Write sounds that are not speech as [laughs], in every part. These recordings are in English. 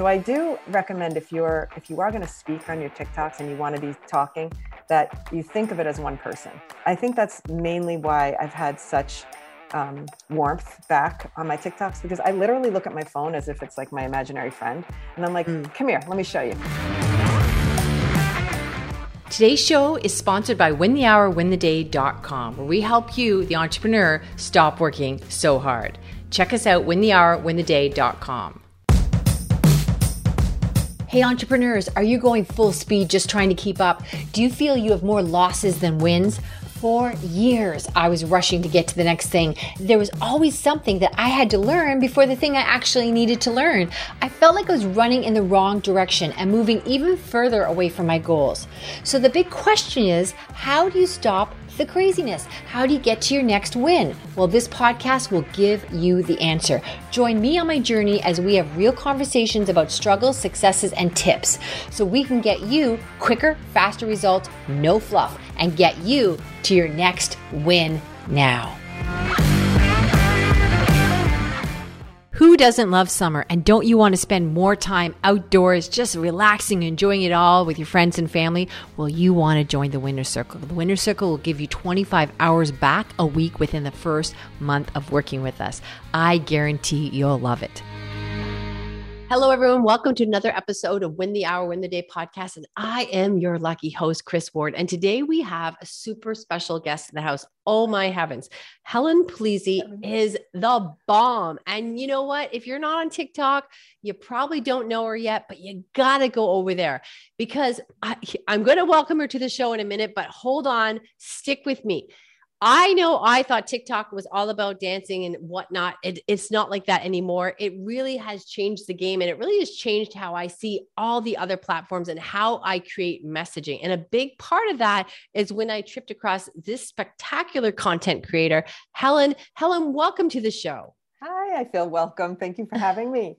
So I do recommend if you're if you are going to speak on your TikToks and you want to be talking, that you think of it as one person. I think that's mainly why I've had such um, warmth back on my TikToks because I literally look at my phone as if it's like my imaginary friend, and I'm like, mm. "Come here, let me show you." Today's show is sponsored by winthehourwintheday.com, where we help you, the entrepreneur, stop working so hard. Check us out, winthehourwintheday.com. Hey, entrepreneurs, are you going full speed just trying to keep up? Do you feel you have more losses than wins? For years, I was rushing to get to the next thing. There was always something that I had to learn before the thing I actually needed to learn. I felt like I was running in the wrong direction and moving even further away from my goals. So the big question is how do you stop the craziness? How do you get to your next win? Well, this podcast will give you the answer. Join me on my journey as we have real conversations about struggles, successes, and tips so we can get you quicker, faster results, no fluff, and get you to your next win now. Who doesn't love summer? And don't you want to spend more time outdoors, just relaxing, enjoying it all with your friends and family? Well, you want to join the Winner Circle. The Winner Circle will give you 25 hours back a week within the first month of working with us. I guarantee you'll love it. Hello, everyone. Welcome to another episode of Win the Hour, Win the Day podcast. And I am your lucky host, Chris Ward. And today we have a super special guest in the house. Oh, my heavens. Helen Polise is the bomb. And you know what? If you're not on TikTok, you probably don't know her yet, but you got to go over there because I, I'm going to welcome her to the show in a minute. But hold on, stick with me. I know I thought TikTok was all about dancing and whatnot. It, it's not like that anymore. It really has changed the game and it really has changed how I see all the other platforms and how I create messaging. And a big part of that is when I tripped across this spectacular content creator, Helen. Helen, welcome to the show. Hi, I feel welcome. Thank you for having me.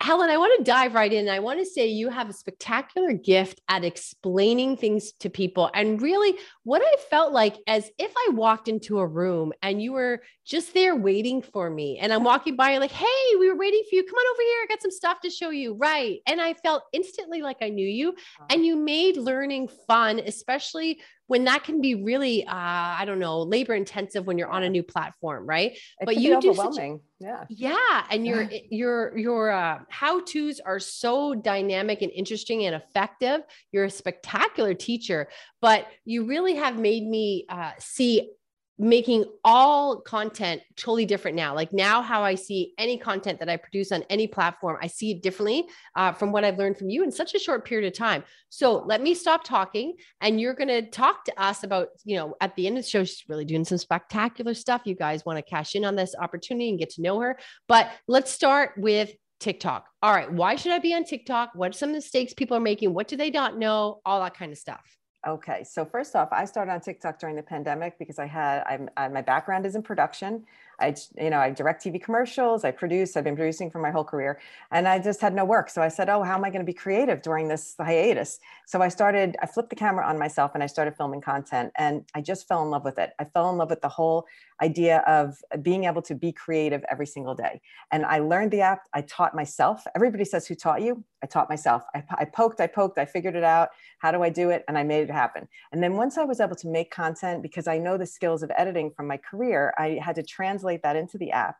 Helen, I want to dive right in. I want to say you have a spectacular gift at explaining things to people. And really, what I felt like as if I walked into a room and you were just there waiting for me. And I'm walking by, like, hey, we were waiting for you. Come on over here. I got some stuff to show you. Right. And I felt instantly like I knew you. And you made learning fun, especially when that can be really uh, i don't know labor intensive when you're on a new platform right it but you do a, yeah yeah and your your your uh, how to's are so dynamic and interesting and effective you're a spectacular teacher but you really have made me uh, see making all content totally different now. Like now, how I see any content that I produce on any platform, I see it differently uh, from what I've learned from you in such a short period of time. So let me stop talking, and you're going to talk to us about, you know, at the end of the show, she's really doing some spectacular stuff. You guys want to cash in on this opportunity and get to know her. But let's start with TikTok. All right, why should I be on TikTok? What are some mistakes people are making? What do they not know? All that kind of stuff. Okay, so first off, I started on TikTok during the pandemic because I had I'm, I, my background is in production. I, you know, I direct TV commercials, I produce, I've been producing for my whole career, and I just had no work. So I said, oh, how am I going to be creative during this hiatus? So I started, I flipped the camera on myself and I started filming content, and I just fell in love with it. I fell in love with the whole idea of being able to be creative every single day. And I learned the app, I taught myself. Everybody says, who taught you? I taught myself. I, I poked, I poked, I figured it out. How do I do it? And I made it happen. And then once I was able to make content, because I know the skills of editing from my career, I had to translate that into the app.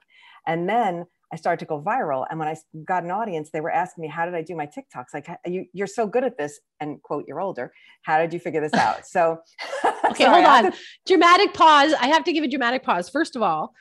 And then I started to go viral. And when I got an audience, they were asking me, How did I do my TikToks? Like, you, are so good at this. And quote, you're older. How did you figure this out? So, [laughs] okay, sorry, hold on. To- dramatic pause. I have to give a dramatic pause. First of all,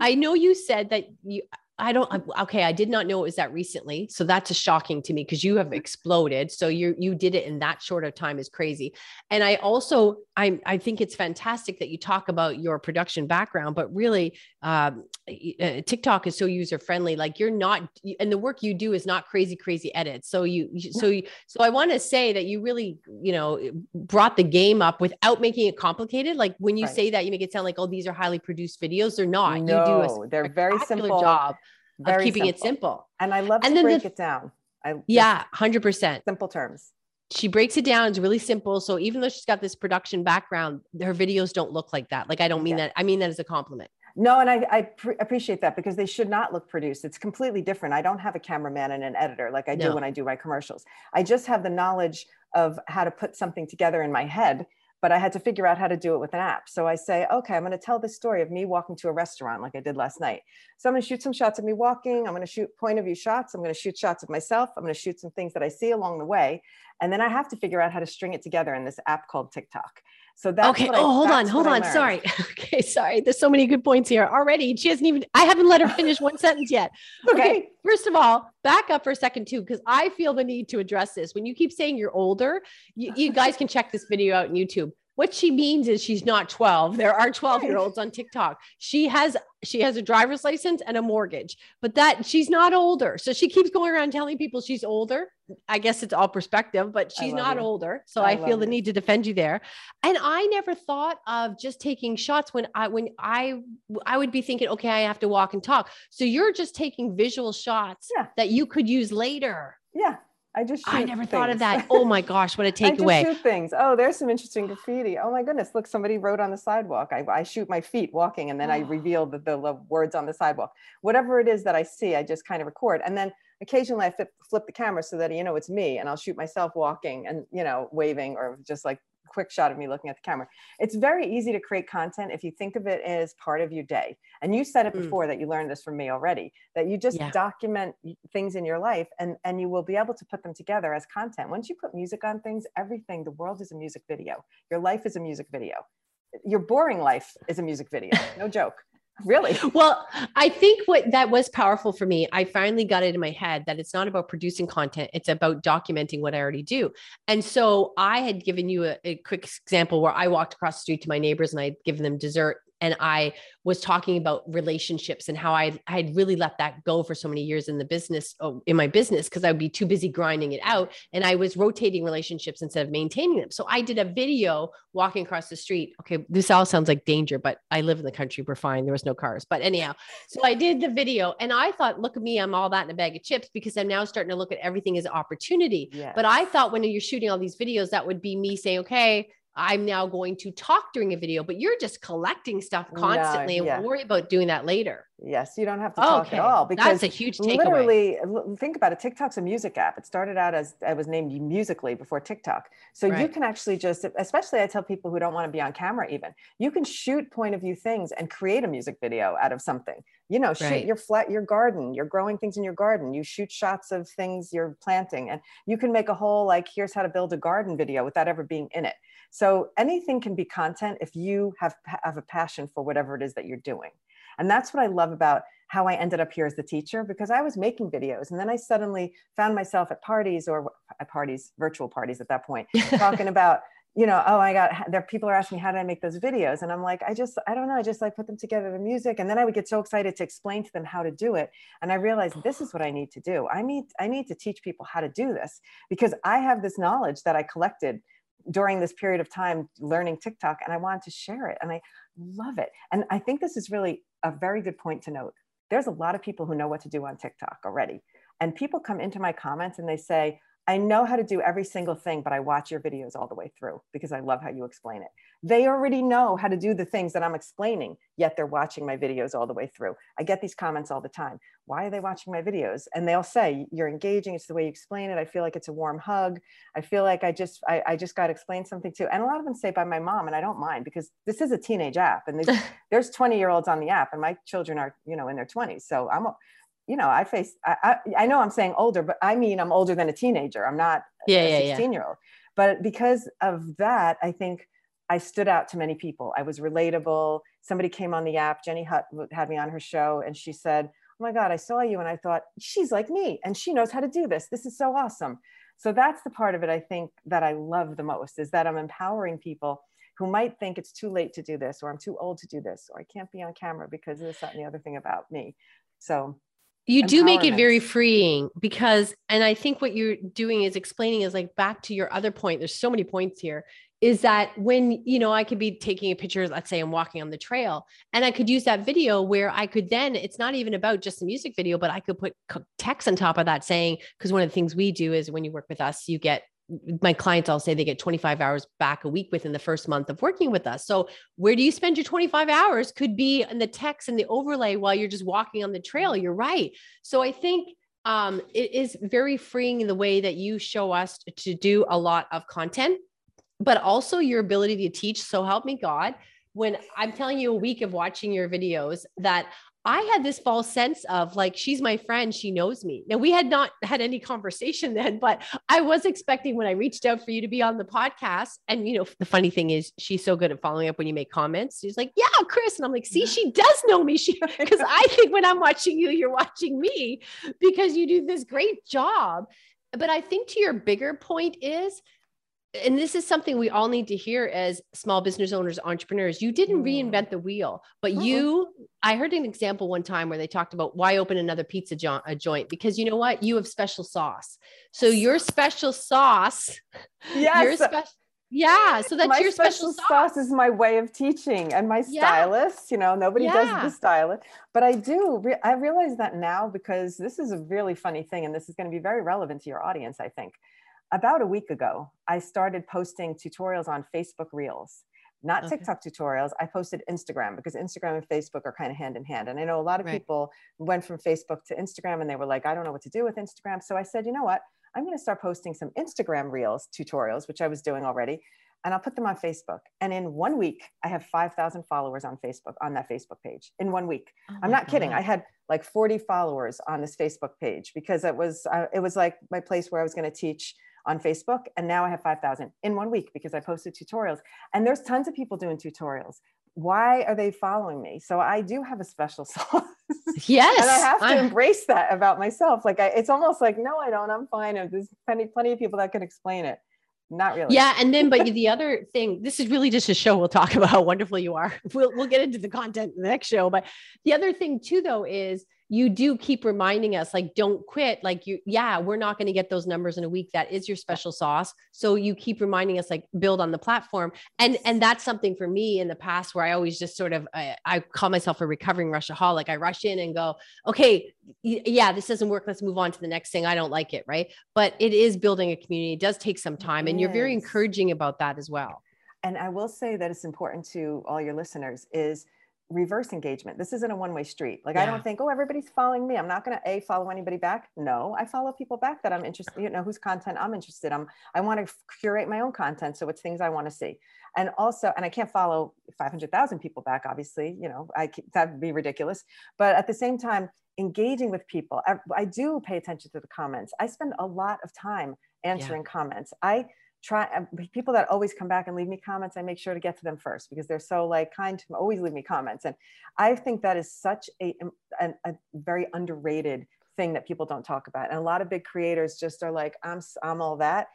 I know you said that you, I don't okay, I did not know it was that recently. So that's a shocking to me because you have exploded. So you you did it in that short of time is crazy. And I also I I think it's fantastic that you talk about your production background, but really um, uh, TikTok is so user friendly. Like you're not and the work you do is not crazy crazy edits. So you so you so I want to say that you really, you know, brought the game up without making it complicated. Like when you right. say that you make it sound like oh these are highly produced videos, they're not. No, you do a they're very simple job very of keeping simple. it simple. And I love and to break the, it down. I yeah, hundred percent simple terms. She breaks it down. It's really simple. So even though she's got this production background, her videos don't look like that. Like I don't mean yeah. that. I mean that as a compliment. No, and I, I pre- appreciate that because they should not look produced. It's completely different. I don't have a cameraman and an editor like I do when I do my commercials. I just have the knowledge of how to put something together in my head, but I had to figure out how to do it with an app. So I say, okay, I'm going to tell this story of me walking to a restaurant like I did last night. So I'm going to shoot some shots of me walking. I'm going to shoot point of view shots. I'm going to shoot shots of myself. I'm going to shoot some things that I see along the way. And then I have to figure out how to string it together in this app called TikTok. So that's okay. what oh, I- oh, hold on, hold on. Sorry. [laughs] Okay, sorry. There's so many good points here already. She hasn't even. I haven't let her finish one [laughs] sentence yet. Okay. First of all, back up for a second too, because I feel the need to address this. When you keep saying you're older, you, you guys can check this video out on YouTube. What she means is she's not 12. There are 12 year olds on TikTok. She has she has a driver's license and a mortgage, but that she's not older. So she keeps going around telling people she's older. I guess it's all perspective, but she's not you. older. So I I, feel love the you. need to defend you there. And I never thought of just taking shots when I when I I would be thinking, okay, I have to walk and talk. So you're just taking visual shots Yeah. that you could use later. Yeah. I just I never thought of that. Oh my gosh, what a [laughs] takeaway. shoot things. Oh, there's some interesting graffiti. Oh my goodness, look, somebody wrote on the sidewalk. I, I shoot my feet walking and then I Oh. reveal the, the words on the sidewalk. Whatever it is that I see, I just kind of record. And then occasionally I flip, flip the camera so that, you know, it's me and I'll shoot myself walking and, you know, waving or just like quick shot of me looking at the camera. It's very easy to create content if you think of it as part of your day. And you said it Mm. before that you learned this from me already, that you just Yeah. document things in your life and, and you will be able to put them together as content. Once you put music on things, everything, the world is a music video. Your life is a music video. Your boring life is a music video. No joke. Really? Well, I think what that was powerful for me, I finally got it in my head that it's not about producing content, it's about documenting what I already do. And so I had given you a, a quick example where I walked across the street to my neighbors and I'd given them dessert. And I was talking about relationships and how I I had really let that go for so many years in the business, oh, in my business, because I would be too busy grinding it out. And I was rotating relationships instead of maintaining them. So I did a video walking across the street. Okay, this all sounds like danger, but I live in the country. We're fine. There was no cars. But anyhow, so I did the video and I thought, look at me, I'm all that in a bag of chips because I'm now starting to look at everything as opportunity. Yeah. But I thought when you're shooting all these videos, that would be me saying, okay, I'm now going to talk during a video, but you're just collecting stuff No, constantly and yeah. worry about doing that later. yes, you don't have to talk Okay. at all because That's a huge takeaway. literally think about it tiktok's a music app it started out as it was named Musical.ly before tiktok so you can actually just especially i tell people who don't want to be on camera even you can shoot point of view things and create a music video out of something you know shoot Right. your flat your garden you're growing things in your garden you shoot shots of things you're planting and you can make a whole like here's how to build a garden video without ever being in it so anything can be content if you have have a passion for whatever it is that you're doing and that's what I love about how I ended up here as the teacher because I was making videos and then I suddenly found myself at parties or at parties, virtual parties at that point, [laughs] talking about, you know, oh, I got there. People are asking me, how did I make those videos? And I'm like, I just, I don't know. I just like put them together the music. And then I would get so excited to explain to them how to do it. And I realized this is what I need to do. I need, I need to teach people how to do this because I have this knowledge that I collected during this period of time learning TikTok and I wanted to share it. And I love it. And I think this is really a very good point to note. There's a lot of people who know what to do on TikTok already. And people come into my comments and they say, I know how to do every single thing, but I watch your videos all the way through because I love how you explain it. They already know how to do the things that I'm explaining, yet they're watching my videos all the way through. I get these comments all the time. Why are they watching my videos? And they'll say, You're engaging. It's the way you explain it. I feel like it's a warm hug. I feel like I just I, I just got explained something too. And a lot of them say by my mom, and I don't mind because this is a teenage app, and there's, [laughs] there's 20 year olds on the app, and my children are you know in their 20s. So I'm you know, I face, I, I, I know I'm saying older, but I mean, I'm older than a teenager. I'm not Yeah, a yeah, yeah. 16 year old. But because of that, I think I stood out to many people. I was relatable. Somebody came on the app, Jenny Hutt had me on her show, and she said, Oh my God, I saw you. And I thought, she's like me, and she knows how to do this. This is so awesome. So that's the part of it I think that I love the most is that I'm empowering people who might think it's too late to do this, or I'm too old to do this, or I can't be on camera because this, that, and the other thing about me. So you do make it very freeing because and i think what you're doing is explaining is like back to your other point there's so many points here is that when you know i could be taking a picture let's say i'm walking on the trail and i could use that video where i could then it's not even about just the music video but i could put text on top of that saying because one of the things we do is when you work with us you get my clients all say they get 25 hours back a week within the first month of working with us. So, where do you spend your 25 hours could be in the text and the overlay while you're just walking on the trail. You're right. So, I think um, it is very freeing in the way that you show us to do a lot of content, but also your ability to teach. So, help me God. When I'm telling you a week of watching your videos, that I had this false sense of like, she's my friend, she knows me. Now, we had not had any conversation [laughs] then, but I was expecting when I reached out for you to be on the podcast. And, you know, the funny thing is, she's so good at following up when you make comments. She's like, Yeah, Chris. And I'm like, See, she does know me. She, [laughs] because I think when I'm watching you, you're watching me because you do this great job. But I think to your bigger point is, and this is something we all need to hear as small business owners, entrepreneurs. You didn't mm. reinvent the wheel, but uh-huh. you, I heard an example one time where they talked about why open another pizza jo- a joint because you know what? You have special sauce. So your special sauce, yes. your special. Yeah, so that's my your special, special sauce. sauce. is my way of teaching and my stylist. Yeah. You know, nobody yeah. does the stylist, but I do. Re- I realize that now because this is a really funny thing, and this is going to be very relevant to your audience. I think about a week ago, I started posting tutorials on Facebook Reels, not okay. TikTok tutorials. I posted Instagram because Instagram and Facebook are kind of hand in hand. And I know a lot of right. people went from Facebook to Instagram and they were like, I don't know what to do with Instagram. So I said, you know what? I'm going to start posting some Instagram Reels tutorials, which I was doing already, and I'll put them on Facebook. And in one week, I have 5,000 followers on Facebook, on that Facebook page in one week. Oh I'm not God. kidding. I had like 40 followers on this Facebook page because it was, uh, it was like my place where I was going to teach on Facebook. And now I have 5,000 in one week because I posted tutorials. And there's tons of people doing tutorials. Why are they following me? So I do have a special [laughs] sauce. Yes. and I have to I'm... embrace that about myself. Like I, it's almost like, no, I don't. I'm fine. There's plenty, plenty of people that can explain it not really. Yeah, and then but the other thing, this is really just a show we'll talk about how wonderful you are. We'll we'll get into the content in the next show, but the other thing too though is you do keep reminding us like don't quit like you yeah we're not going to get those numbers in a week that is your special sauce. So you keep reminding us like build on the platform and and that's something for me in the past where i always just sort of i, I call myself a recovering rushaholic. I rush in and go okay yeah this doesn't work let's move on to the next thing i don't like it right? But it is building a community it does take some time and you're very encouraging about that as well. And i will say that it's important to all your listeners is reverse engagement. This isn't a one way street. Like, yeah. I don't think, oh, everybody's following me. I'm not going to A, follow anybody back. No, I follow people back that I'm interested, you know, whose content I'm interested in. I want to curate my own content. So it's things I want to see. And also, and I can't follow 500,000 people back, obviously, you know, I that'd be ridiculous. But at the same time, engaging with people, I, I do pay attention to the comments. I spend a lot of time answering yeah. comments. I, try uh, people that always come back and leave me comments i make sure to get to them first because they're so like kind to always leave me comments and i think that is such a, a, a very underrated thing that people don't talk about and a lot of big creators just are like i'm i'm all that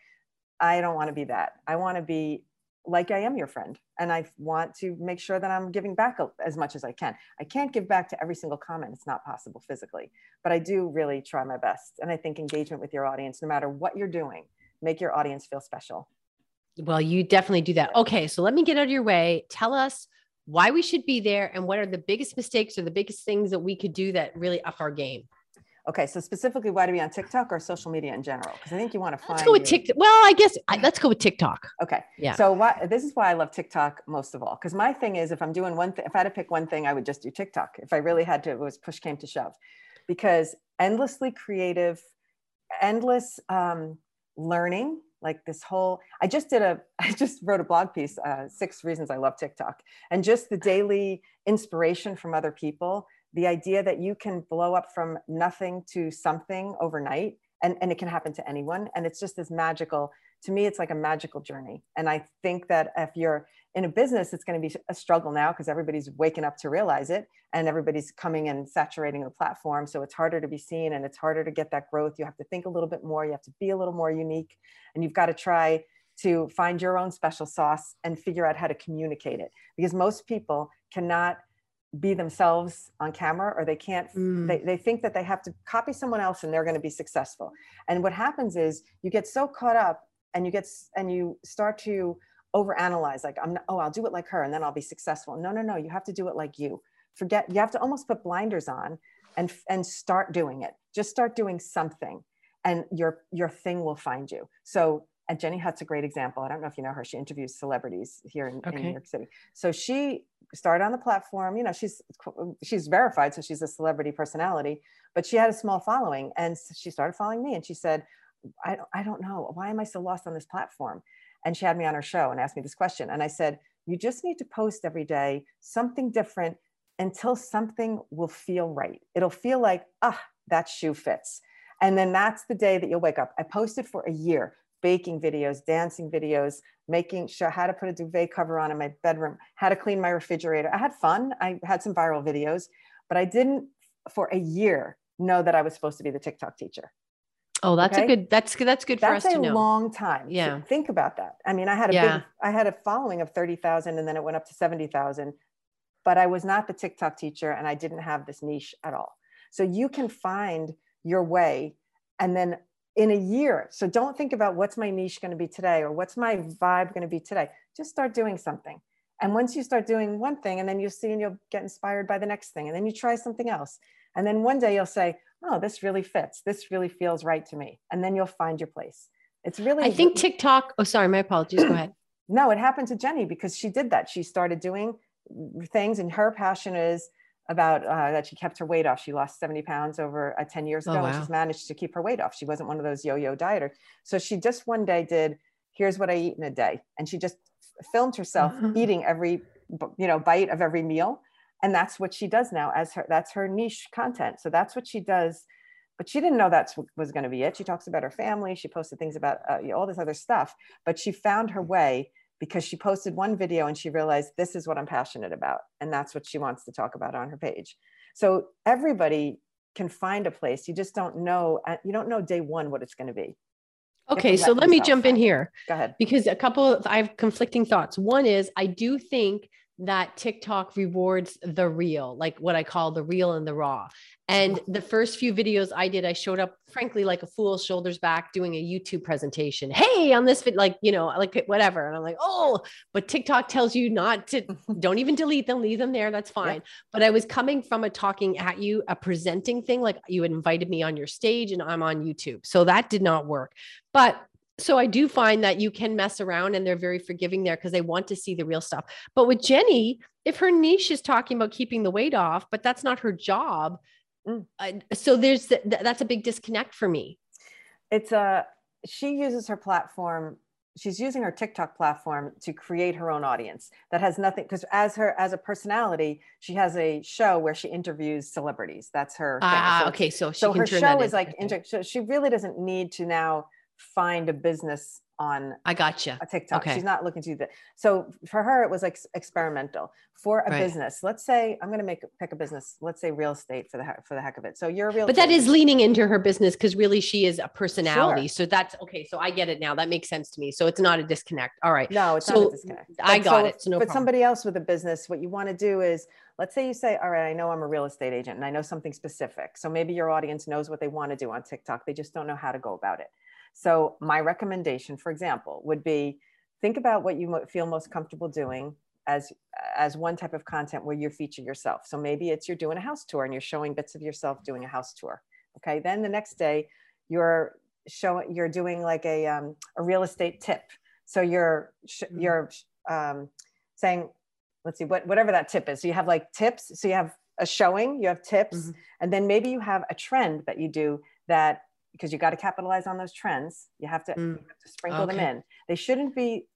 i don't want to be that i want to be like I am your friend. And I want to make sure that I'm giving back as much as I can. I can't give back to every single comment. It's not possible physically, but I do really try my best. And I think engagement with your audience, no matter what you're doing, make your audience feel special. Well, you definitely do that. Okay, so let me get out of your way. Tell us why we should be there and what are the biggest mistakes or the biggest things that we could do that really up our game. Okay, so specifically, why to be on TikTok or social media in general? Because I think you want to find. Let's go with TikTok. Well, I guess I, let's go with TikTok. Okay. Yeah. So why, this is why I love TikTok most of all. Because my thing is, if I'm doing one thing, if I had to pick one thing, I would just do TikTok. If I really had to, it was push came to shove, because endlessly creative, endless um, learning like this whole i just did a [laughs] i just wrote a blog piece uh, six reasons i love tiktok. And just the daily inspiration from other people the idea that you can blow up from nothing to something overnight and, and it can happen to anyone and it's just this magical to me it's like a magical journey. And i think that if you're in a business it's going to be a struggle now because everybody's waking up to realize it and everybody's coming and saturating the platform. So it's harder to be seen and it's harder to get that growth. You have to think a little bit more you have to be a little more unique and you've got to try to find your own special sauce and figure out how to communicate it. Because most people cannot be themselves on camera or they can't mm. they, they think that they have to copy someone else and they're going to be successful. And what happens is you get so caught up and you get and you start to overanalyze like i'm not, oh i'll do it like her and then i'll be successful no no no you have to do it like you forget you have to almost put blinders on and and start doing it just start doing something and your your thing will find you so and Jenny Hutt's a great example. I don't know if you know her. She interviews celebrities here in, Okay. in New York City. So she started on the platform. You know, she's she's verified, so she's a celebrity personality. But she had a small following, and she started following me. And she said, "I I don't know why am I so lost on this platform." And she had me on her show and asked me this question. And I said, "You just need to post every day something different until something will feel right. It'll feel like ah, that shoe fits." And then that's the day that you'll wake up. I posted for a year baking videos, dancing videos, making sure how to put a duvet cover on in my bedroom, how to clean my refrigerator. I had fun. I had some viral videos, but I didn't for a year know that I was supposed to be the TikTok teacher. Oh, that's Okay. a good. That's good. That's good for That's us a to know. long time. So Yeah. think about that. I mean, I had a Yeah. big, I had a following of 30,000 and then it went up to 70,000, but I was not the TikTok teacher and I didn't have this niche at all. So you can find your way and then in a year. So don't think about what's my niche going to be today or what's my vibe going to be today. Just start doing something. And once you start doing one thing and then you'll see and you'll get inspired by the next thing and then you try something else. And then one day you'll say, "Oh, this really fits. This really feels right to me." And then you'll find your place. It's really I think TikTok. Oh, sorry, my apologies. Go ahead. [clears throat] no, it happened to Jenny because she did that. She started doing things, and her passion is about uh, that she kept her weight off. She lost 70 pounds over uh, 10 years Oh, ago, and she's managed to keep her weight off. She wasn't one of those yo yo dieters. So she just one day did, here's what I eat in a day. And she just filmed herself eating every you know bite of every meal and that's what she does now as her that's her niche content. So that's what she does but she didn't know that's what was going to be it. She talks about her family she posted things about uh, you know, all this other stuff but she found her way because she posted one video and she realized this is what i'm passionate about and that's what she wants to talk about on her page. So everybody can find a place you just don't know uh, you don't know day one what it's going to be Okay, so let me jump in here. go ahead. Because a couple of I have conflicting thoughts. One is I do think that TikTok rewards the real, like what I call the real and the raw. And the first few videos I did, I showed up frankly like a fool, shoulders back, doing a YouTube presentation. Hey, on this, like, you know, like whatever. And I'm like, oh, but TikTok tells you not to, [laughs] don't even delete them, leave them there. That's fine. But I was coming from a talking at you, a presenting thing, like you had invited me on your stage and I'm on YouTube. So that did not work. But so I do find that you can mess around and they're very forgiving there because they want to see the real stuff. But with Jenny, if her niche is talking about keeping the weight off, but that's not her job, Mm. I- so there's th- that's a big disconnect for me. it's a she uses her platform she's using her tiktok platform to create her own audience that has nothing because as her as a personality she has a show where she interviews celebrities that's her. Ah, So- okay. So she so her show is in. like Okay. inter- so she really doesn't need to now find a business on I got gotcha. a TikTok. Okay. She's not looking to do that. So for her, it was like experimental. For a Right. business, let's say I'm going to make pick a business. Let's say real estate for the he- for the heck of it. So you're a real. But that is leaning into her business because really she is a personality. Sure. So that's okay. So I get it now. That makes sense to me. So it's not a disconnect. All right. No, it's not a disconnect. I got so it. So no but problem. somebody else with a business, what you want to do is, let's say you say, all right, I know I'm a real estate agent and I know something specific. So maybe your audience knows what they want to do on TikTok. They just don't know how to go about it. So my recommendation, for example, would be think about what you feel most comfortable doing as as one type of content where you're feature yourself. So maybe it's you're doing a house tour and you're showing bits of yourself doing a house tour. Okay, then the next day you're showing you're doing like a um, a real estate tip. So you're Mhm. you're um, saying, let's see, what whatever that tip is. So you have like tips. So you have a showing, you have tips, Mhm. and then maybe you have a trend that you do that because you got to capitalize on those trends. You have to, Mm. you have to sprinkle them in. They shouldn't be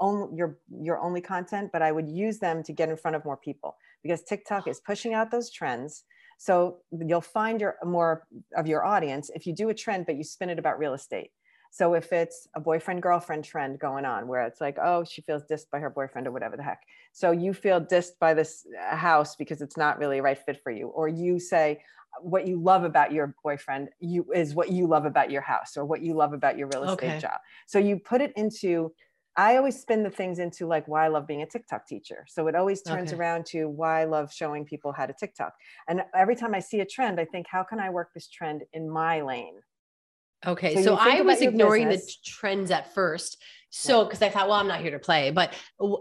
only your your only content, but I would use them to get in front of more people because TikTok is pushing out those trends. So you'll find your more of your audience if you do a trend, but you spin it about real estate. So if it's a boyfriend girlfriend trend going on where it's like, oh, she feels dissed by her boyfriend or whatever the heck. So you feel dissed by this house because it's not really a right fit for you. Or you say what you love about your boyfriend you is what you love about your house or what you love about your real estate Okay. job. So you put it into I always spin the things into like why I love being a TikTok teacher. So it always turns Okay. around to why I love showing people how to TikTok. And every time I see a trend, I think, how can I work this trend in my lane? Okay. So So, I was ignoring business. the trends at first. So, because I thought, well, I'm not here to play. But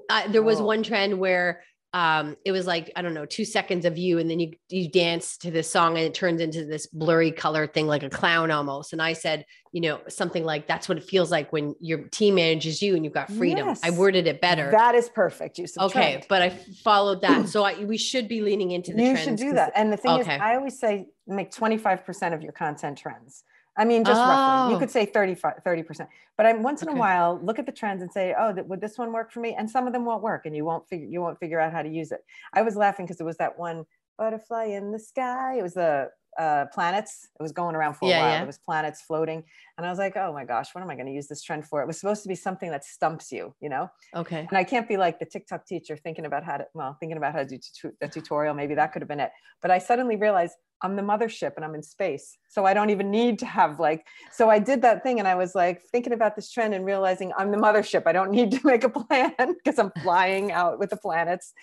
I, there was Oh. one trend where um, it was like I don't know, two seconds of you, and then you you dance to this song, and it turns into this blurry color thing, like a clown almost. And I said, you know, something like that's what it feels like when your team manages you and you've got freedom. Yes. I worded it better. That is perfect. You of okay, but I followed that, [clears throat] so I, we should be leaning into the you should do that. And the thing Okay. is, I always say make 25% of your content trends. I mean, just roughly, you Oh. could say 35, 30%, but I'm once in a while look at the trends and say, oh, th- would this one work for me? And some of them won't work and you won't figure, you won't figure out how to use it. I was laughing because it was that one butterfly in the sky. It was the uh, planets. It was going around for a while. yeah. It was planets floating. And I was like, oh my gosh, what am I going to use this trend for? It was supposed to be something that stumps you, you know? Okay. and I can't be like the TikTok teacher thinking about how to, well, thinking about how to do tu- a tutorial. Maybe that could have been it. But I suddenly realized I'm the mothership and I'm in space. So I don't even need to have like, so I did that thing and I was like thinking about this trend and realizing I'm the mothership. I don't need to [laughs] make a plan because I'm flying out with the planets.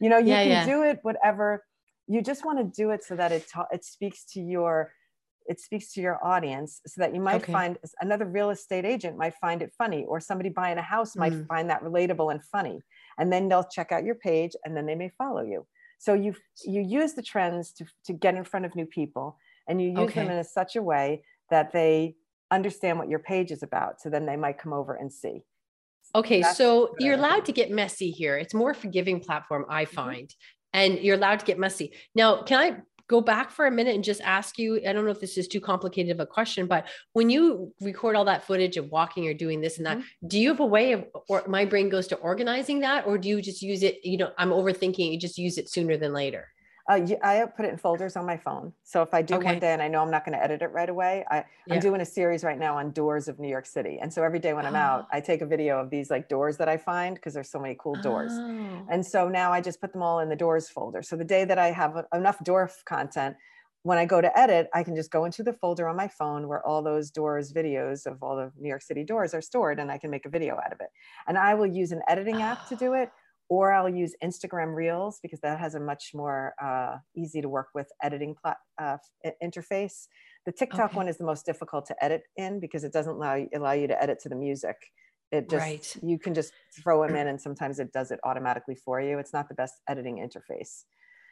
You know, you Yeah, can yeah. do it whatever. You just want to do it so that it, ta- it speaks to your, it speaks to your audience so that you might Okay. find another real estate agent might find it funny or somebody buying a house might Mm. find that relatable and funny and then they'll check out your page and then they may follow you so you you use the trends to, to get in front of new people and you use them in a, such a way that they understand what your page is about so then they might come over and see Okay, That's so you're allowed to get messy here. It's more forgiving platform, I Mm-hmm. find, and you're allowed to get messy. Now, can I go back for a minute and just ask you? I don't know if this is too complicated of a question, but when you record all that footage of walking or doing this and that, Mm-hmm. do you have a way of, or my brain goes to organizing that, or do you just use it? You know, I'm overthinking. You just use it sooner than later. Uh, i put it in folders on my phone so if i do Okay. one day and i know i'm not going to edit it right away I, Yeah. i'm doing a series right now on doors of new york city and so every day when i'm out [gasps] i take a video of these like doors that i find because there's so many cool doors Oh. And so now I just put them all in the doors folder. So the day that I have enough door content, when I go to edit, I can just go into the folder on my phone where all those doors videos of all the New York City doors are stored and I can make a video out of it. And I will use an editing app to do it, or I'll use Instagram Reels because that has a much more uh, easy to work with editing plat- uh, interface. The TikTok Okay. one is the most difficult to edit in because it doesn't allow you, allow you to edit to the music. It just Right. you can just throw them in, and sometimes it does it automatically for you. It's not the best editing interface.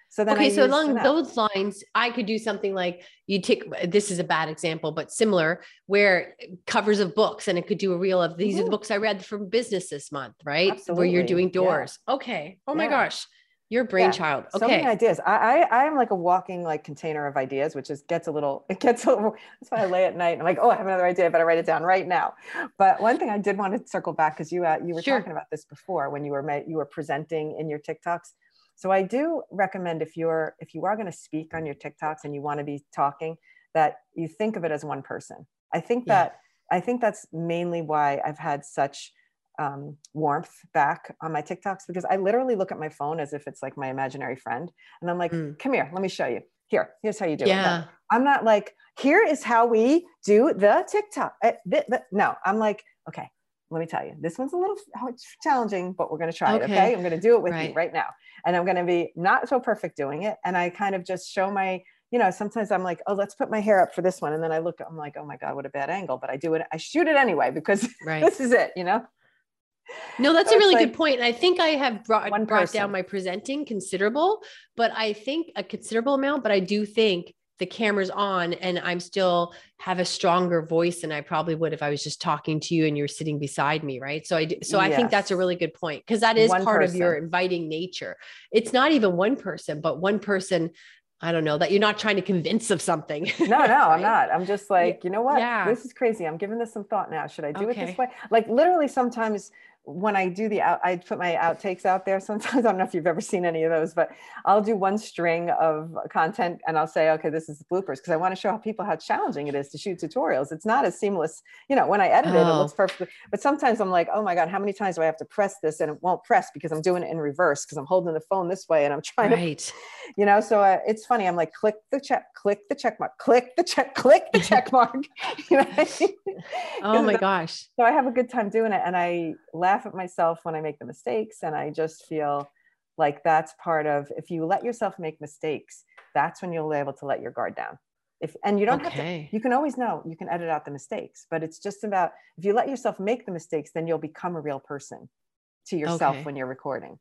So then, I okay so along those lines i could do something like you take this is a bad example but similar where covers of books and it could do a reel of these are the Mhm. books i read from business this month right Absolutely. where you're doing yeah. doors okay oh my Yeah. gosh your brainchild so many okay ideas. I, I I'm like a walking like container of ideas, which is gets a little [laughs] it gets a little. That's why I lay at night and I'm like, oh, I have another idea. I better write it down right now. But one thing I did want to circle back because you uh, you were Sure. talking about this before when you were ma- you were presenting in your TikToks. So I do recommend if you're if you are going to speak on your TikToks and you want to be talking, that you think of it as one person. I think Yeah. that I think that's mainly why I've had such um, warmth back on my TikToks because I literally look at my phone as if it's like my imaginary friend. And I'm like, Mm. come here, let me show you. Here, here's how you do it. No, yeah I'm not like, here is how we do the TikTok. Uh, th- th- No, I'm like, okay, let me tell you, this one's a little it's challenging, but we're going to try it. Okay. Okay. I'm going to do it with you Right. right now. And I'm going to be not so perfect doing it. And I kind of just show my, you know, sometimes I'm like, oh, let's put my hair up for this one. And then I look, I'm like, oh my God, what a bad angle. But I do it, I shoot it anyway because [laughs] right this is it, you know? no that's So a really like good point and i think i have brought, brought down my presenting considerable but i think a considerable amount but i do think the camera's on and i'm still have a stronger voice than i probably would if i was just talking to you and you're sitting beside me right so i do, so i think that's a really good point because that is One part of your inviting nature it's not even one person but one person i don't know that you're not trying to convince of something [laughs] No, no, right? I'm not. I'm just like, you know what? Yeah. This is crazy. I'm giving this some thought now. Should I do it this way? Like literally sometimes when I do the out, I put my outtakes out there. Sometimes [laughs] I don't know if you've ever seen any of those, but I'll do one string of content and I'll say, okay, this is bloopers because I want to show people how challenging it is to shoot tutorials. It's not as seamless. You know, when I edit it, it Oh. looks perfect. But sometimes I'm like, oh my God, how many times do I have to press this and it won't press because I'm doing it in reverse because I'm holding the phone this way and I'm trying to you know so uh, it's funny i'm like click the check click the check mark click the check click the check [laughs] mark [laughs] you know I mean? oh my gosh so i have a good time doing it and i laugh at myself when i make the mistakes and i just feel like that's part of if you let yourself make mistakes that's when you'll be able to let your guard down if and you don't have to you can always know you can edit out the mistakes but it's just about if you let yourself make the mistakes then you'll become a real person to yourself Okay. when you're recording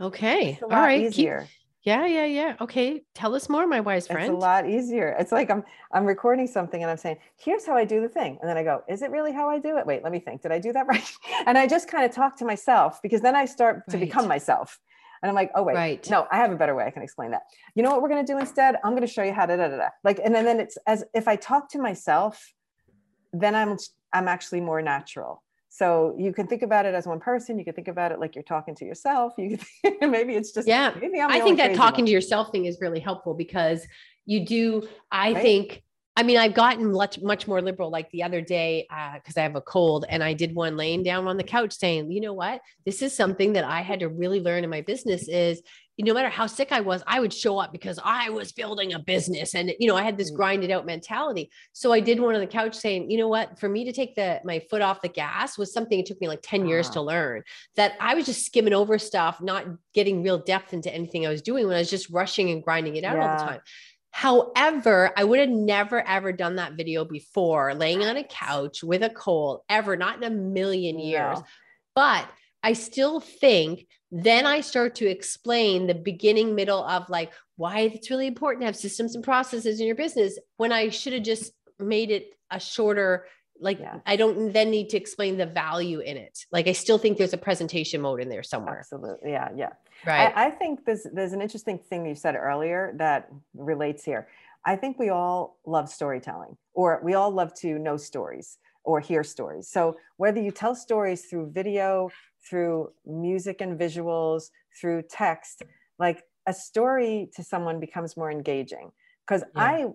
Okay. It's a All lot right. Keep- easier. Yeah, yeah, yeah. Okay. Tell us more, my wise friend. It's a lot easier. It's like I'm I'm recording something and I'm saying, here's how I do the thing. And then I go, is it really how I do it? Wait, let me think. Did I do that [laughs] right? And I just kind of talk to myself because then I start to become myself. And I'm like, oh wait, Right. no, I have a better way I can explain that. You know what we're gonna do instead? I'm gonna show you how to da da da. Like, and then, then it's as if I talk to myself, then I'm I'm actually more natural. So you can think about it as one person. You can think about it like you're talking to yourself. You can, [laughs] maybe it's just Yeah. Maybe I'm I think that talking one. to yourself thing is really helpful because you do, I Right. think, I mean, I've gotten much, much more liberal. Like the other day, because I have a cold, and I did one laying down on the couch saying, you know what? This is something that I had to really learn in my business is no matter how sick I was, I would show up because I was building a business. And, you know, I had this Mm. grinded out mentality. So I did one on the couch saying, you know what, for me to take the my foot off the gas was something it took me like 10 years Ah. to learn that I was just skimming over stuff, not getting real depth into anything I was doing when I was just rushing and grinding it out all the time. However, I would have never ever done that video before laying on a couch with a cold ever, not in a million years. No. But I still think then I start to explain the beginning, middle of like why it's really important to have systems and processes in your business when I should have just made it a shorter, like Yeah. I don't then need to explain the value in it. Like I still think there's a presentation mode in there somewhere. Absolutely. Yeah. Yeah. Right. I, I think there's there's an interesting thing you said earlier that relates here. I think we all love storytelling, or we all love to know stories or hear stories. So whether you tell stories through video, through music and visuals, through text, like a story to someone becomes more engaging. Because Yeah. I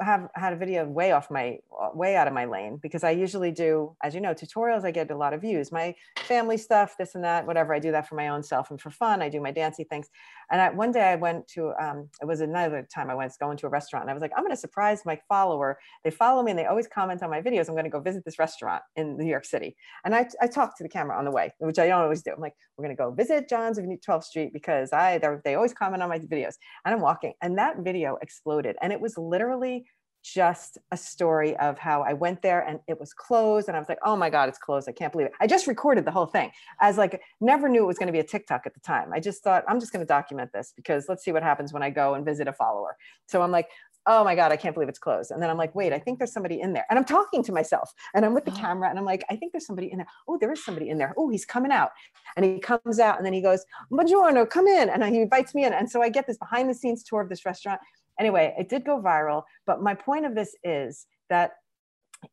have had a video way off my way out of my lane because I usually do, as you know, tutorials. I get a lot of views. My family stuff, this and that, whatever. I do that for my own self and for fun. I do my dancey things. And I, one day I went to, um, it was another time I went going to a restaurant and I was like, I'm going to surprise my follower. They follow me and they always comment on my videos. I'm going to go visit this restaurant in New York City. And I, I talked to the camera on the way, which I don't always do. I'm like, we're going to go visit John's of 12th Street because I, they always comment on my videos. And I'm walking and that video exploded. And it was literally just a story of how I went there and it was closed. And I was like, oh my God, it's closed. I can't believe it. I just recorded the whole thing as like, never knew it was going to be a TikTok at the time. I just thought, I'm just going to document this because let's see what happens when I go and visit a follower. So I'm like, oh my God, I can't believe it's closed. And then I'm like, wait, I think there's somebody in there. And I'm talking to myself and I'm with the camera and I'm like, I think there's somebody in there. Oh, there is somebody in there. Oh, he's coming out. And he comes out and then he goes, Buongiorno, come in. And he invites me in. And so I get this behind the scenes tour of this restaurant. Anyway, it did go viral. But my point of this is that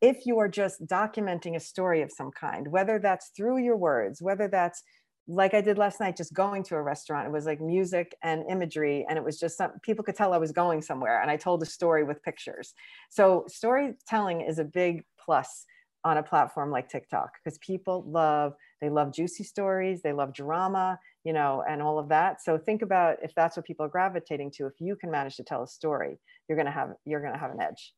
if you are just documenting a story of some kind, whether that's through your words, whether that's like I did last night, just going to a restaurant, it was like music and imagery. And it was just some people could tell I was going somewhere. And I told a story with pictures. So storytelling is a big plus on a platform like TikTok because people love, they love juicy stories, they love drama, you know, and all of that. So think about if that's what people are gravitating to, if you can manage to tell a story, you're gonna have you're gonna have an edge.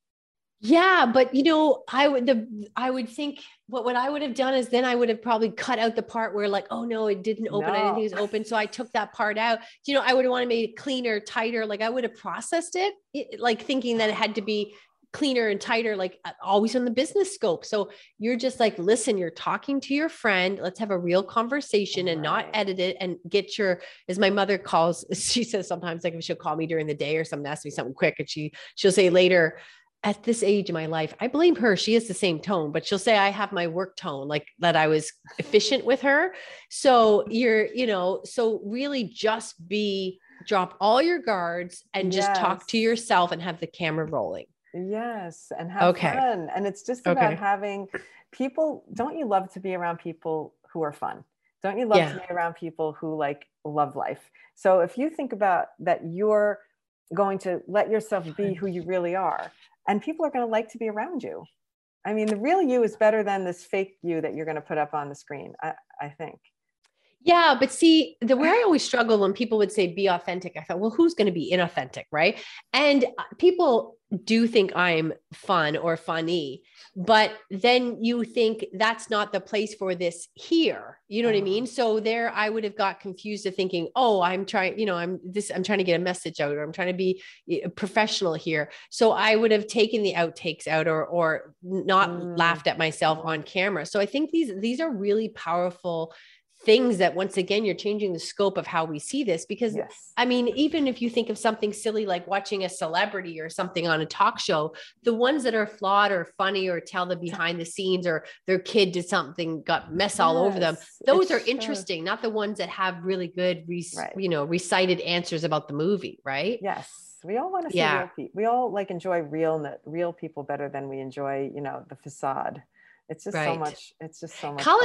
Yeah, but you know, I would the I would think what what I would have done is then I would have probably cut out the part where like, oh no, it didn't open. I didn't think it was open, so I took that part out. You know, I would have wanted to make it cleaner, tighter. Like I would have processed it, it, like thinking that it had to be cleaner and tighter, like uh, always on the business scope. So you're just like, listen, you're talking to your friend. Let's have a real conversation and not edit it and get your, as my mother calls, [laughs] she says sometimes like if she'll call me during the day or something, ask me something quick, and she she'll say later at this age in my life, I blame her. She has the same tone, but she'll say I have my work tone, like that I was efficient with her. So you're, you know, so really just be drop all your guards and just talk to yourself and have the camera rolling. Yes, and have Okay. fun. And it's just about Okay. having people. Don't you love to be around people who are fun? Don't you love Yeah. to be around people who like love life? So if you think about that, you're going to let yourself be who you really are, and people are going to like to be around you. I mean, the real you is better than this fake you that you're going to put up on the screen. I, I think. Yeah, but see, the way I always struggle when people would say be authentic, I thought, well, who's going to be inauthentic, right? And uh, people do think I'm fun or funny, but then you think that's not the place for this here. You know what I mean? So there, I would have got confused of thinking, oh, I'm trying, you know, I'm this, I'm trying to get a message out, or I'm trying to be eh, professional here. So I would have taken the outtakes out, or or not Mm. laughed at myself on camera. So I think these these are really powerful things that once again you're changing the scope of how we see this because yes. I mean even if you think of something silly like watching a celebrity or something on a talk show the ones that are flawed or funny or tell the behind the scenes or their kid did something got mess all over them those are shows. interesting not the ones that have really good re- Right. you know recited answers about the movie right Yes, we all want to see Yeah. real people. We all like enjoy real, real people better than we enjoy, you know, the facade. It's just so Right. much. It's just so much. Call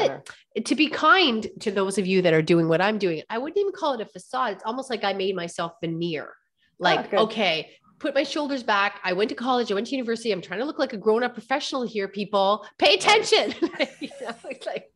it- to be kind to those of you that are doing what I'm doing, I wouldn't even call it a facade. It's almost like I made myself veneer. Oh, like, good. okay, put my shoulders back. I went to college, I went to university. I'm trying to look like a grown up professional here, people. Pay attention. [laughs] You [laughs] know, it's like,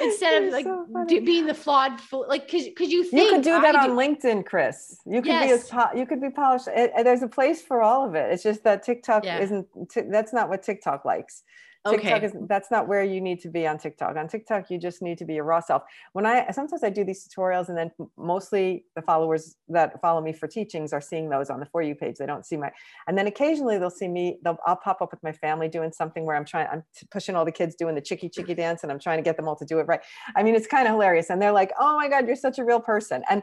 instead of like so do, being the flawed, fool, like, cause, cause you think You could do that I on LinkedIn, Chris. You could be Yes. as po- you could be polished. It, there's a place for all of it. It's just that TikTok Yeah. isn't. That's not what TikTok likes. TikTok Okay. is that's not where you need to be on TikTok. On TikTok, you just need to be your raw self. When I sometimes I do these tutorials, and then mostly the followers that follow me for teachings are seeing those on the for you page. They don't see my, and then occasionally they'll see me. They'll I'll pop up with my family doing something where I'm trying. I'm pushing all the kids doing the chicky chicky dance, and I'm trying to get them all to do it right. I mean, it's kind of hilarious, and they're like, "Oh my god, you're such a real person." And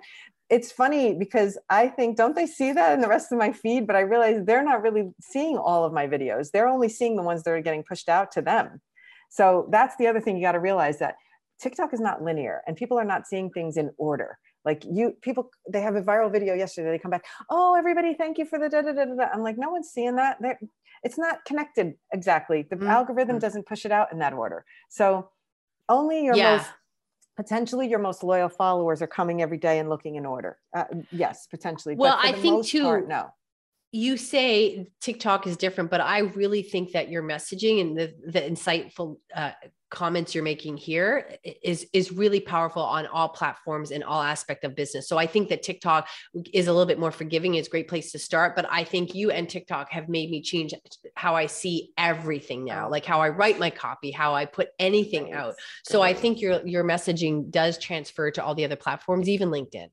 it's funny because I think, don't they see that in the rest of my feed? But I realize they're not really seeing all of my videos. They're only seeing the ones that are getting pushed out to them. So that's the other thing you got to realize that TikTok is not linear and people are not seeing things in order. Like you, people, they have a viral video yesterday. They come back, oh, everybody, thank you for the da da da da. da." I'm like, no one's seeing that. They're, it's not connected exactly. The Mhm. algorithm doesn't push it out in that order. So only your Yeah. most potentially your most loyal followers are coming every day and looking in order. Uh, yes, potentially. Well, I think too- part, no. you say TikTok is different, but I really think that your messaging and the the insightful uh, comments you're making here is is really powerful on all platforms and all aspect of business. So I think that TikTok is a little bit more forgiving. It's a great place to start, but I think you and TikTok have made me change how I see everything now, like how I write my copy, how I put anything out. So I think your your messaging does transfer to all the other platforms, even LinkedIn.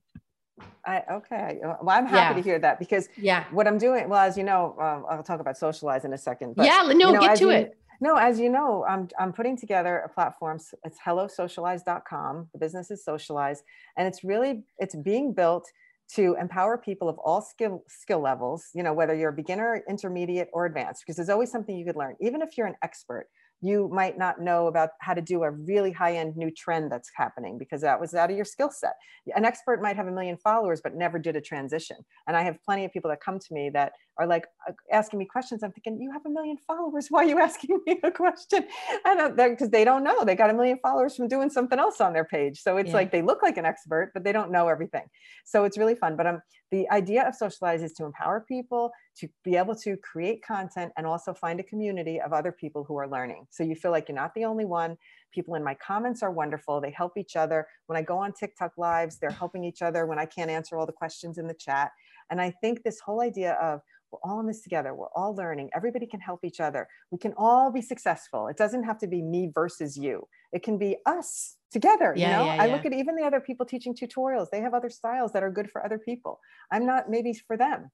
I okay. Well, I'm happy Yeah. to hear that because Yeah. what I'm doing, well, as you know, um, I'll talk about socialize in a second. But, yeah. No, you know, get to you- it. No, as you know, I'm I'm putting together a platform. It's hellosocialize.com. The business is socialize, and it's really it's being built to empower people of all skill skill levels. You know, whether you're a beginner, intermediate, or advanced, because there's always something you could learn. Even if you're an expert, you might not know about how to do a really high end new trend that's happening because that was out of your skill set. An expert might have a million followers but never did a transition. And I have plenty of people that come to me that are like uh, asking me questions. I'm thinking, you have a million followers. Why are you asking me a question? And because they don't know, they got a million followers from doing something else on their page. So it's Yeah. like they look like an expert, but they don't know everything. So it's really fun. But um, the idea of socialize is to empower people to be able to create content and also find a community of other people who are learning. So you feel like you're not the only one. People in my comments are wonderful. They help each other. When I go on TikTok lives, they're helping each other when I can't answer all the questions in the chat. And I think this whole idea of we're all in this together, we're all learning, everybody can help each other. We can all be successful. It doesn't have to be me versus you. It can be us together. Yeah, you know, yeah, I look at even the other people teaching tutorials, they have other styles that are good for other people. I'm not maybe for them.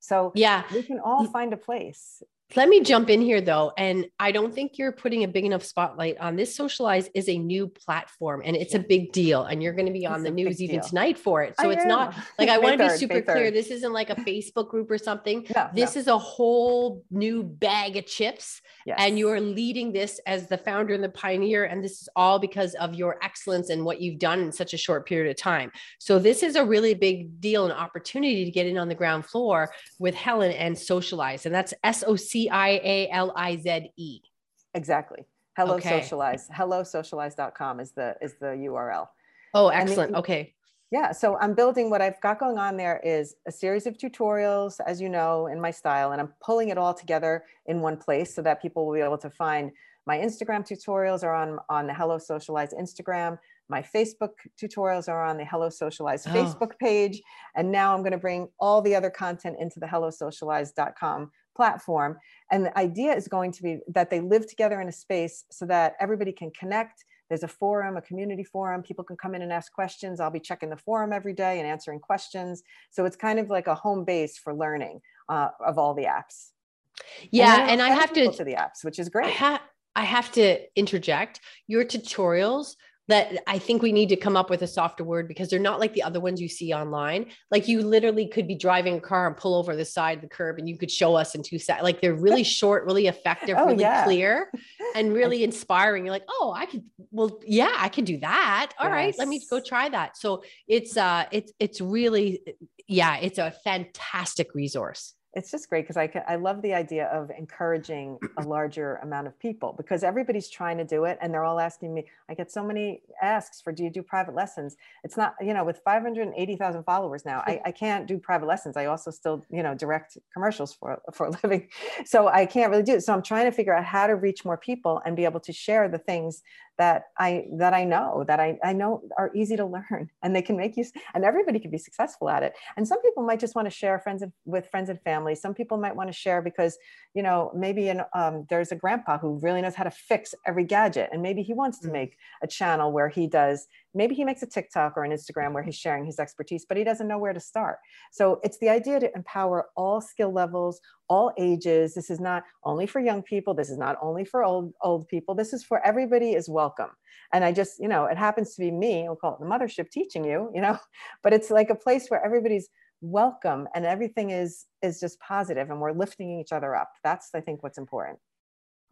So Yeah. we can all find a place. Let me jump in here though. And I don't think you're putting a big enough spotlight on this. Socialize is a new platform and it's a big deal. And you're going to be on It's the news even deal. tonight for it. So I it's not [laughs] like I want to be super clear. This isn't like a Facebook group or something. No, This no. is a whole new bag of chips. Yes. And you're leading this as the founder and the pioneer. And this is all because of your excellence and what you've done in such a short period of time. So this is a really big deal and opportunity to get in on the ground floor with Helen and socialize. And that's S O C I A L I Z E. exactly. Hello Okay. socialize. Hellosocialize.com is the is the URL. Oh, excellent. Okay. Yeah, so I'm building what I've got going on there is a series of tutorials, as you know, in my style, and I'm pulling it all together in one place so that people will be able to find my Instagram tutorials are on on the Hello Socialize Instagram. My Facebook tutorials are on the Hello Socialize Oh. Facebook page, and now I'm going to bring all the other content into the HelloSocialize.com platform. And the idea is going to be that they live together in a space so that everybody can connect there's a forum, a community forum. People can come in and ask questions. I'll be checking the forum every day and answering questions. So it's kind of like a home base for learning uh, of all the apps. Yeah. then And, I have to, to the apps, which is I, great. ha- I have to interject. Your tutorials that I think we need to come up with a softer word because they're not like the other ones you see online. Like you literally could be driving a car and pull over the side of the curb and you could show us in two seconds. Like they're really [laughs] short, really effective, oh, really yeah. clear, and [laughs] really inspiring. You're like, oh, I could, well, yeah, I could do that. All yes. right, let me go try that. So it's uh it's it's really yeah, it's a fantastic resource it's just great because I, I love the idea of encouraging a [clears throat] larger amount of people because everybody's trying to do it and they're all asking me i get so many asks for do you do private lessons? It's not you know with 580000 followers now I, I can't do private lessons. I also still you know direct commercials for [laughs] for a living. So i can't really do it. So i'm trying to figure out how to reach more people and be able to share the things that I that I know that I, I know are easy to learn [laughs] and they can make you and everybody can be successful at it. And some people might just want to share friends and, with friends and family. Some people might want to share because you know maybe in, um, there's a grandpa who really knows how to fix every gadget and maybe he wants to mm. make a channel where he does maybe he makes a TikTok or an Instagram where he's sharing his expertise, but he doesn't know where to start. So it's the idea to empower all skill levels, all ages. This is not only for young people. This is not only for old old people. This is for everybody is welcome. And I just, you know, it happens to be me. We'll call it the mothership teaching you, you know, [laughs] but it's like a place where everybody's welcome and everything is is just positive and we're lifting each other up. That's I think what's important.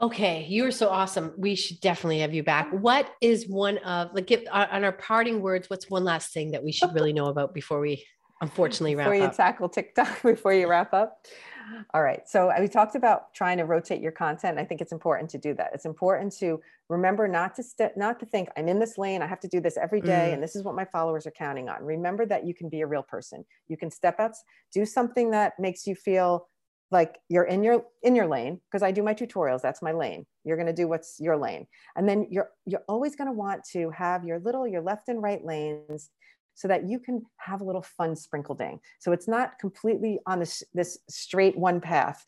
Okay, you are so awesome. We should definitely have you back. What is one of like give, on our parting words? What's one last thing that we should really know about before we unfortunately wrap before you up? tackle TikTok [laughs] before you wrap up? All right. So we talked about trying to rotate your content. I think it's important to do that. It's important to remember not to st- not to think I'm in this lane. I have to do this every day, mm. and this is what my followers are counting on. Remember that you can be a real person. You can step out, do something that makes you feel like you're in your in your lane because i do my tutorials that's my lane. You're going to do what's your lane. And then you're you're always going to want to have your little your left and right lanes so that you can have a little fun sprinkled in so it's not completely on this this straight one path.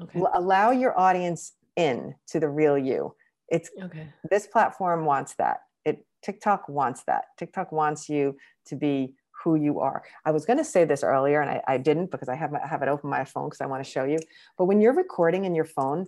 Okay. allow your audience in to the real you. It's okay. this platform wants that. It tiktok wants that. Tiktok wants you to be who you are. I was going to say this earlier and I, I didn't because I have, my, have it open my phone because I want to show you. But when you're recording in your phone,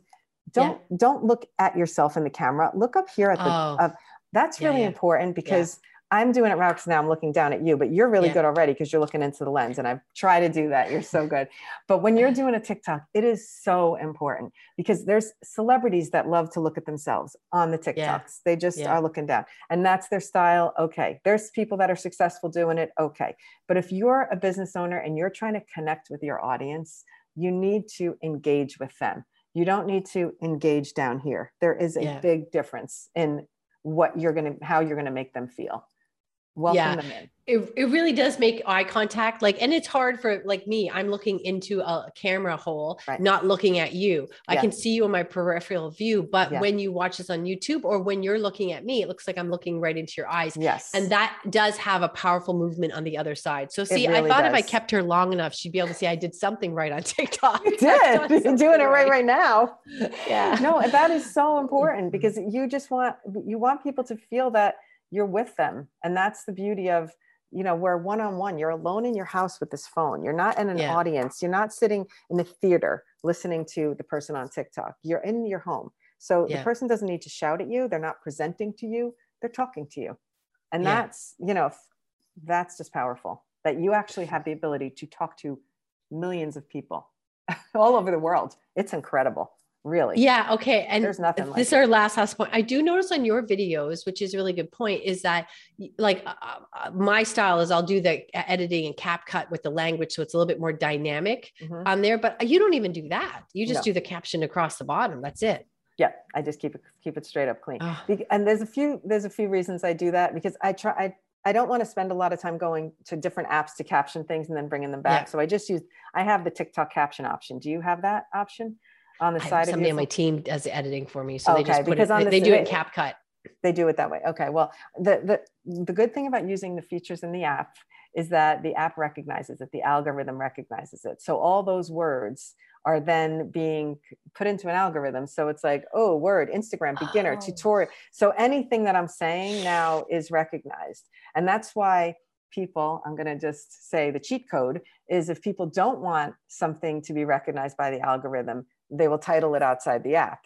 don't yeah. don't look at yourself in the camera. Look up here at the. Oh. Uh, that's really yeah, yeah. important because I'm doing it right because now I'm looking down at you, but you're really yeah. good already because you're looking into the lens. And I try to do that. You're so good. But when you're doing a TikTok, it is so important because there's celebrities that love to look at themselves on the TikToks. Yeah. They just yeah. are looking down and that's their style. Okay. There's people that are successful doing it. Okay. But if you're a business owner and you're trying to connect with your audience, you need to engage with them. You don't need to engage down here. There is a big difference in what you're going to, how you're going to make them feel welcome yeah. them in. It, it really does make eye contact like and it's hard for like me i'm looking into a camera hole right. not looking at you i can see you in my peripheral view but yeah. when you watch this on youtube or when you're looking at me it looks like i'm looking right into your eyes yes and that does have a powerful movement on the other side so see really i thought does. if i kept her long enough she'd be able to see i did something right on [laughs] tiktok you did [laughs] [laughs] you're doing it right right now yeah no that is so important because you just want you want people to feel that you're with them. And that's the beauty of you know where one-on-one you're alone in your house with this phone. You're not in an yeah. audience. You're not sitting in a theater listening to the person on tiktok. You're in your home. So yeah. the person doesn't need to shout at you. They're not presenting to you. They're talking to you. And yeah. that's you know that's just powerful that you actually have the ability to talk to millions of people [laughs] all over the world. It's incredible really yeah okay and there's nothing this like is our last last point i do notice on your videos which is a really good point is that like uh, uh, uh, my style is i'll do the editing and CapCut with the language so it's a little bit more dynamic mm-hmm. on there but you don't even do that you just no. do the caption across the bottom that's it yeah i just keep it keep it straight up clean oh. and there's a few there's a few reasons i do that because i try i I don't want to spend a lot of time going to different apps to caption things and then bringing them back. Yeah. So I just use, I have the TikTok caption option. Do you have that option? On the side somebody on my team does the editing for me so okay, they just put because it, on the, they do it in CapCut. they do it that way. Okay well the, the the good thing about using the features in the app is that the app recognizes it the algorithm recognizes it. So all those words are then being put into an algorithm. So it's like oh word instagram beginner oh. tutorial. So anything that i'm saying now is recognized. And that's why people i'm going to just say the cheat code is if people don't want something to be recognized by the algorithm they will title it outside the app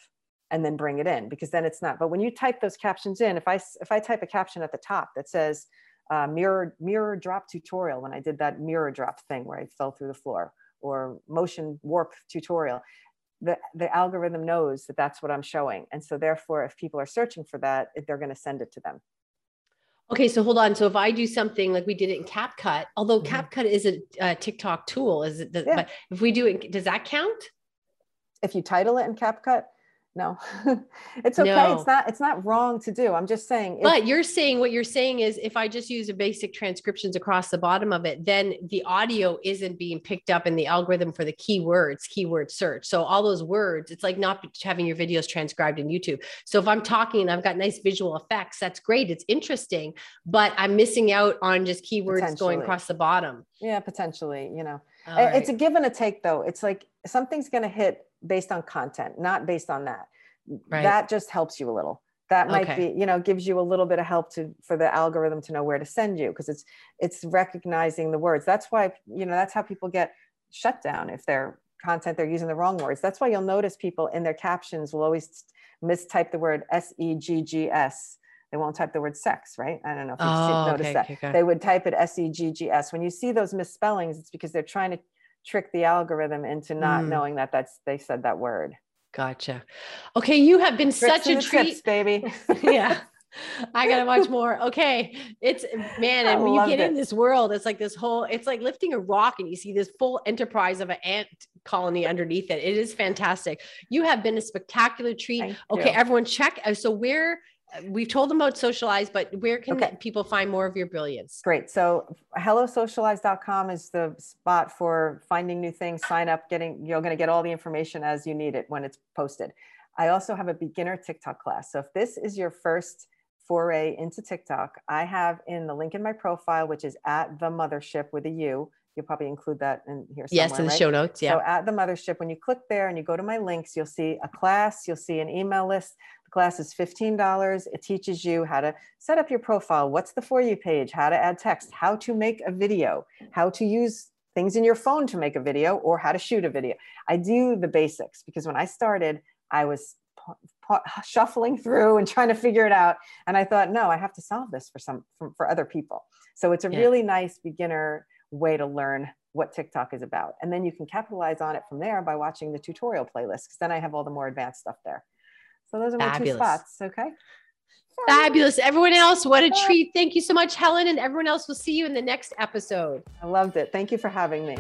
and then bring it in because then it's not. But when you type those captions in, if I if I type a caption at the top that says uh, mirror mirror drop tutorial when I did that mirror drop thing where I fell through the floor or motion warp tutorial, the, the algorithm knows that that's what I'm showing. And so therefore, if people are searching for that, they're going to send it to them. Okay, so hold on. So if I do something like we did it in CapCut, although mm-hmm. CapCut is a, a, TikTok tool, is it? yeah. But if we do it, does that count? If you title it in CapCut, no. [laughs] It's okay. No. it's not it's not wrong to do. I'm just saying but you're saying what you're saying is if i just use a basic transcriptions across the bottom of it then the audio isn't being picked up in the algorithm for the keywords keyword search. So all those words it's like not having your videos transcribed in youtube. So if i'm talking and i've got nice visual effects that's great it's interesting but i'm missing out on just keywords going across the bottom. Yeah potentially you know. It's a give and a take though. It's like something's going to hit based on content, not based on that. Right. That just helps you a little. That might okay. be, you know, gives you a little bit of help to for the algorithm to know where to send you because it's it's recognizing the words. That's why, you know, that's how people get shut down if their content they're using the wrong words. That's why you'll notice people in their captions will always mistype the word S E G G S they won't type the word sex, right? I don't know if you've oh, noticed okay, that. Okay, They would type it S E G G S. When you see those misspellings, it's because they're trying to trick the algorithm into not mm. knowing that that's they said that word. Gotcha. Okay, you have been Tricks such a treat, tips, baby. [laughs] yeah. [laughs] I gotta watch more. Okay. It's man, and when you get it. in this world, it's like this whole, it's like lifting a rock and you see this full enterprise of an ant colony underneath it. It is fantastic. You have been a spectacular treat. Thank okay, you. everyone check. Uh, so where we've told them about socialize, but where can okay. people find more of your brilliance? Great. So hellosocialize.com is the spot for finding new things, sign up, getting, you're going to get all the information as you need it when it's posted. I also have a beginner TikTok class. So if this is your first foray into TikTok, I have in the link in my profile, which is at the mothership with a U. You'll probably include that in here. Somewhere. Yes, in the right? show notes. Yeah. So at the mothership, when you click there and you go to my links, you'll see a class, you'll see an email list, The class is $15. It teaches you how to set up your profile, what's the For You page, how to add text, how to make a video, how to use things in your phone to make a video, or how to shoot a video. I do the basics because when I started, I was shuffling through and trying to figure it out. And I thought, no, I have to solve this for some for, for other people. So it's a yeah. really nice beginner way to learn what TikTok is about. And then you can capitalize on it from there by watching the tutorial playlist because then I have all the more advanced stuff there. So those are my Fabulous. two spots. Okay. Fabulous. Everyone else, what a treat. Thank you so much, Helen. And everyone else, we'll see you in the next episode. I loved it. Thank you for having me.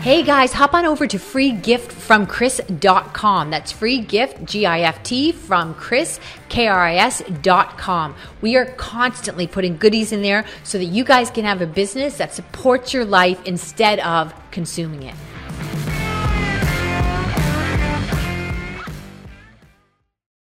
Hey guys, hop on over to freegiftfromkris.com. That's free gift, G I F T, from Kris, K R I S.com. We are constantly putting goodies in there so that you guys can have a business that supports your life instead of consuming it.